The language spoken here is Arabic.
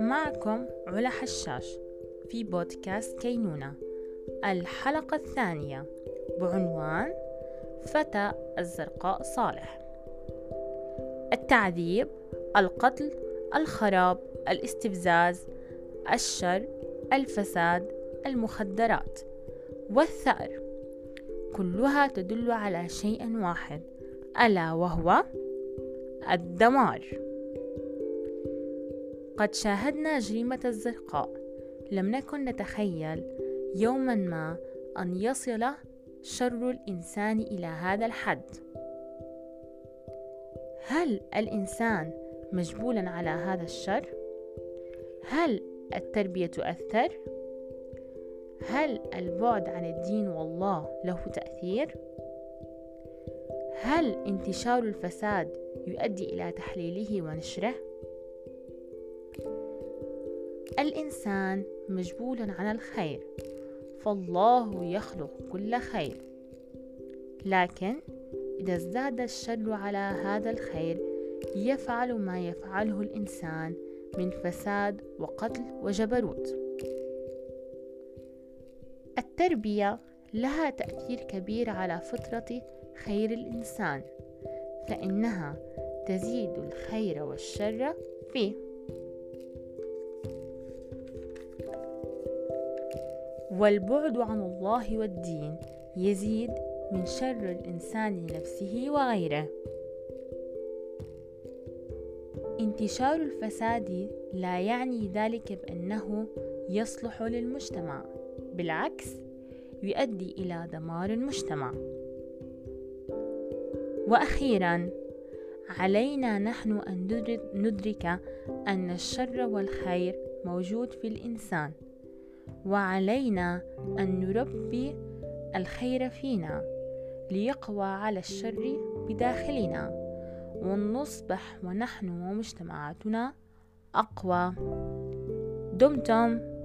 معكم علا حشاش في بودكاست كينونة. الحلقة الثانية بعنوان فتى الزرقاء صالح. التعذيب القتل الخراب الاستفزاز الشر الفساد المخدرات والثأر. كلها تدل على شيء واحد ألا وهو الدمار قد شاهدنا جريمة الزرقاء لم نكن نتخيل يوما ما أن يصل شر الإنسان إلى هذا الحد هل الإنسان مجبولا على هذا الشر؟ هل التربية تؤثر؟ هل البعد عن الدين والله له تأثير؟ هل انتشار الفساد يؤدي إلى تحليله ونشره؟ الإنسان مجبول على الخير فالله يخلق كل خير لكن إذا ازداد الشر على هذا الخير يفعل ما يفعله الإنسان من فساد وقتل وجبروت التربية لها تأثير كبير على فطرة خير الإنسان فإنها تزيد الخير والشر فيه. والبعد عن الله والدين يزيد من شر الإنسان لنفسه وغيره. انتشار الفساد لا يعني ذلك بأنه يصلح للمجتمع بالعكس يؤدي إلى دمار المجتمع. وأخيرا علينا نحن أن ندرك أن الشر والخير موجود في الإنسان وعلينا أن نربي الخير فينا ليقوى على الشر بداخلنا ونصبح ونحن ومجتمعاتنا أقوى. دمتم.